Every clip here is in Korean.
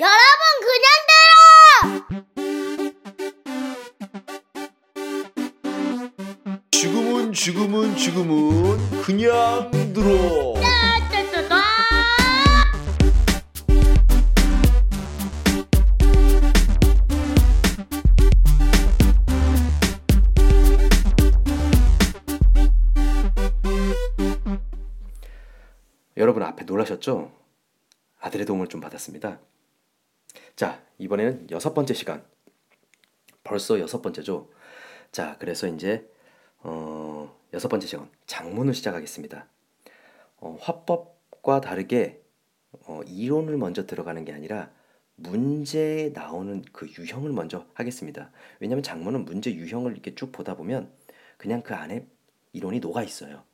여러분 그냥 들어! 지금은 지금은 지금은 그냥 들어. 따따따따! 여러분 앞에 놀라셨죠? 아들의 도움을 좀 받았습니다. 자, 이번에는 여섯 번째 시간. 벌써 여섯 번째죠. 자, 그래서 이제 어, 여섯 번째 시간 장문을 시작하겠습니다. 어, 화법과 다르게 어, 이론을 먼저 들어가는 게 아니라 문제에 나오는 그 유형을 먼저 하겠습니다. 왜냐하면 장문은 문제 유형을 이렇게 쭉 보다 보면 그냥 그 안에 이론이 녹아 있어요.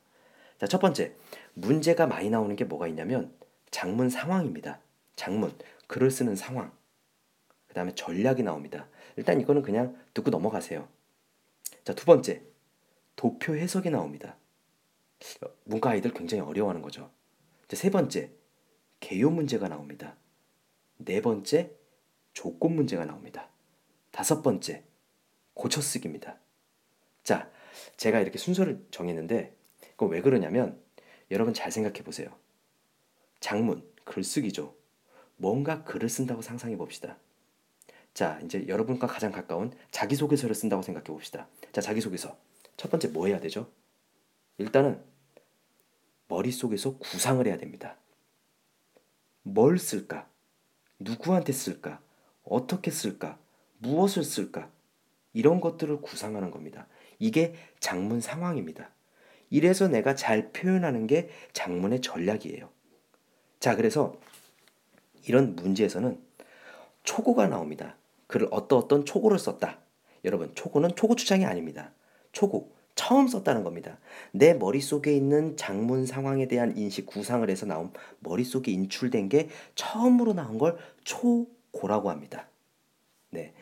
자, 첫 번째 문제가 많이 나오는 게 뭐가 있냐면 장문 상황입니다. 장문 글을 쓰는 상황. 그 다음에 전략이 나옵니다. 일단 이거는 그냥 듣고 넘어가세요. 자, 두 번째 도표 해석이 나옵니다. 어, 문과 아이들 굉장히 어려워하는 거죠. 자, 세 번째 개요 문제가 나옵니다. 네 번째 조건 문제가 나옵니다. 다섯 번째 고쳐쓰기입니다. 자, 제가 이렇게 순서를 정했는데 그건 왜 그러냐면 여러분 잘 생각해 보세요. 장문, 글쓰기죠. 뭔가 글을 쓴다고 상상해 봅시다. 자, 이제 여러분과 가장 가까운 자기소개서를 쓴다고 생각해 봅시다. 자, 자기소개서. 첫 번째 뭐 해야 되죠? 일단은 머릿속에서 구상을 해야 됩니다. 뭘 쓸까? 누구한테 쓸까? 어떻게 쓸까? 무엇을 쓸까? 이런 것들을 구상하는 겁니다. 이게 장문 상황입니다. 이래서 내가 잘 표현하는 게 장문의 전략이에요. 자, 그래서 이런 문제에서는 초고가 나옵니다. 그를 어떤 어떤 초고를 썼다. 여러분, 초고는 초고 추장이 아닙니다. 초고, 처음 썼다는 겁니다. 내 머릿속에 있는 장문 상황에 대한 인식 구상을 해서 나온 머릿속에 인출된 게 처음으로 나온 걸 초고라고 합니다. 네.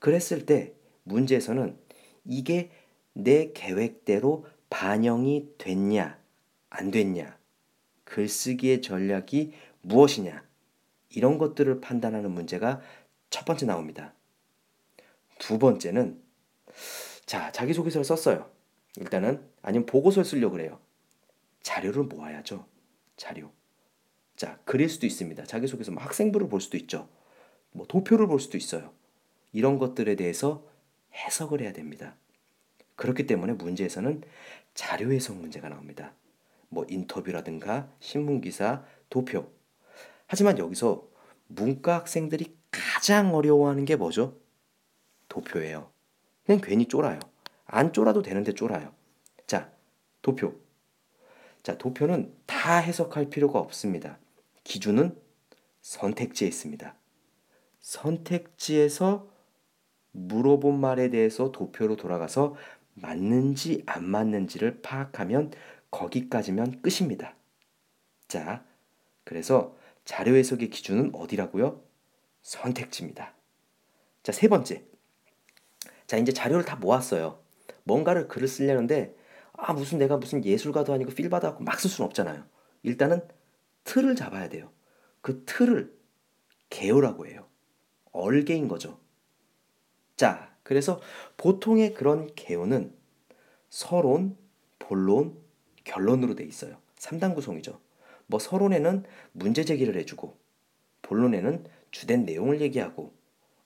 그랬을 때 문제에서는 이게 내 계획대로 반영이 됐냐, 안 됐냐, 글쓰기의 전략이 무엇이냐, 이런 것들을 판단하는 문제가 첫 번째 나옵니다. 두 번째는, 자, 자기소개서를 썼어요. 일단은, 아니면 보고서를 쓰려고 그래요. 자료를 모아야죠. 자료. 자, 그릴 수도 있습니다. 자기소개서 뭐 학생부를 볼 수도 있죠. 뭐 도표를 볼 수도 있어요. 이런 것들에 대해서 해석을 해야 됩니다. 그렇기 때문에 문제에서는 자료 해석 문제가 나옵니다. 뭐 인터뷰라든가 신문 기사, 도표. 하지만 여기서 문과 학생들이 가장 어려워하는 게 뭐죠? 도표예요. 그냥 괜히 쫄아요. 안 쫄아도 되는데 쫄아요. 자, 도표. 자, 도표는 다 해석할 필요가 없습니다. 기준은 선택지에 있습니다. 선택지에서 물어본 말에 대해서 도표로 돌아가서 맞는지 안 맞는지를 파악하면 거기까지면 끝입니다. 자, 그래서 자료 해석의 기준은 어디라고요? 선택지입니다. 자, 세 번째. 자, 이제 자료를 다 모았어요. 뭔가를 글을 쓰려는데 아, 무슨 내가 무슨 예술가도 아니고 필 받아갖고 막 쓸 수는 없잖아요. 일단은 틀을 잡아야 돼요. 그 틀을 개요라고 해요. 얼개인 거죠. 자, 그래서 보통의 그런 개요는 서론, 본론, 결론으로 돼 있어요. 3단 구성이죠. 뭐 서론에는 문제 제기를 해주고 본론에는 주된 내용을 얘기하고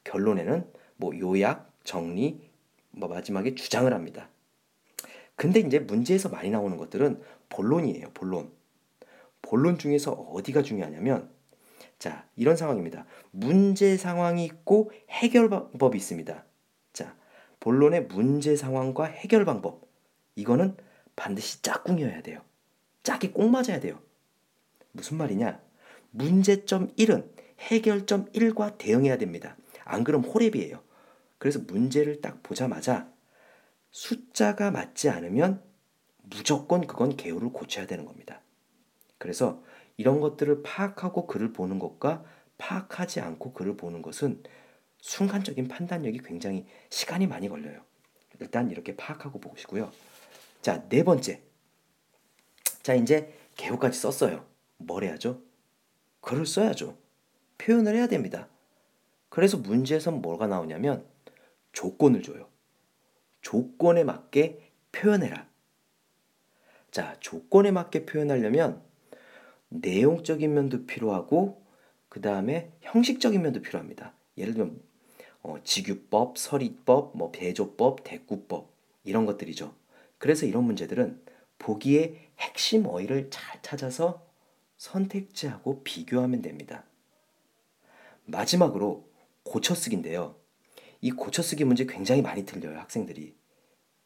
결론에는 뭐 요약, 정리, 뭐 마지막에 주장을 합니다. 근데 이제 문제에서 많이 나오는 것들은 본론이에요. 본론. 본론 중에서 어디가 중요하냐면 자, 이런 상황입니다. 문제 상황이 있고 해결 방법이 있습니다. 자, 본론의 문제 상황과 해결 방법. 이거는 반드시 짝꿍이어야 돼요. 짝이 꼭 맞아야 돼요. 무슨 말이냐? 문제점 1은 해결점 1과 대응해야 됩니다. 안 그럼 호랩이에요. 그래서 문제를 딱 보자마자 숫자가 맞지 않으면 무조건 그건 개요를 고쳐야 되는 겁니다. 그래서 이런 것들을 파악하고 글을 보는 것과 파악하지 않고 글을 보는 것은 순간적인 판단력이 굉장히 시간이 많이 걸려요. 일단 이렇게 파악하고 보시고요. 자, 네 번째. 자, 이제 개요까지 썼어요. 뭘 해야죠? 글을 써야죠. 표현을 해야 됩니다. 그래서 문제에선 뭐가 나오냐면 조건을 줘요. 조건에 맞게 표현해라. 자, 조건에 맞게 표현하려면 내용적인 면도 필요하고 그 다음에 형식적인 면도 필요합니다. 예를 들면 어, 직유법, 서리법, 뭐 배조법, 대구법 이런 것들이죠. 그래서 이런 문제들은 보기에 핵심 어휘를 잘 찾아서 선택지하고 비교하면 됩니다. 마지막으로 고쳐쓰기인데요. 이 고쳐쓰기 문제 굉장히 많이 틀려요, 학생들이.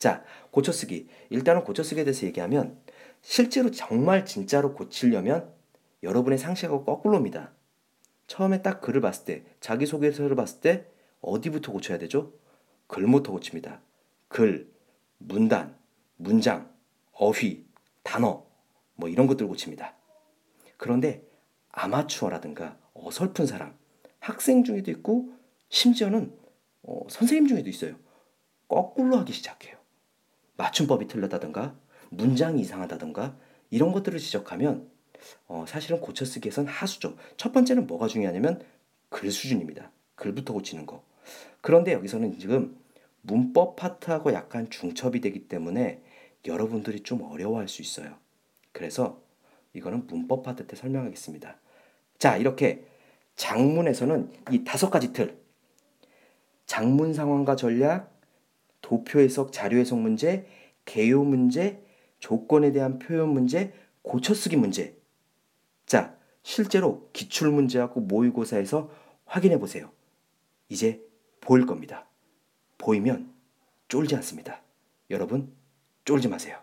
자, 고쳐쓰기. 일단은 고쳐쓰기에 대해서 얘기하면 실제로 정말 진짜로 고치려면 여러분의 상식하고 거꾸로입니다. 처음에 딱 글을 봤을 때, 자기소개서를 봤을 때 어디부터 고쳐야 되죠? 글부터 고칩니다. 글, 문단, 문장, 어휘, 단어, 뭐 이런 것들 고칩니다. 그런데 아마추어라든가 어설픈 사람, 학생 중에도 있고 심지어는 어, 선생님 중에도 있어요. 거꾸로 하기 시작해요. 맞춤법이 틀렸다든가 문장이 이상하다든가 이런 것들을 지적하면 어, 사실은 고쳐쓰기에선 하수죠. 첫 번째는 뭐가 중요하냐면 글 수준입니다. 글부터 고치는 거. 그런데 여기서는 지금 문법 파트하고 약간 중첩이 되기 때문에 여러분들이 좀 어려워할 수 있어요. 그래서 이거는 문법 파트 때 설명하겠습니다. 자, 이렇게 장문에서는 이 다섯 가지 틀. 장문 상황과 전략, 도표 해석, 자료 해석 문제, 개요 문제, 조건에 대한 표현 문제, 고쳐쓰기 문제. 자, 실제로 기출 문제하고 모의고사에서 확인해 보세요. 이제 보일 겁니다. 보이면 쫄지 않습니다. 여러분, 쫄지 마세요.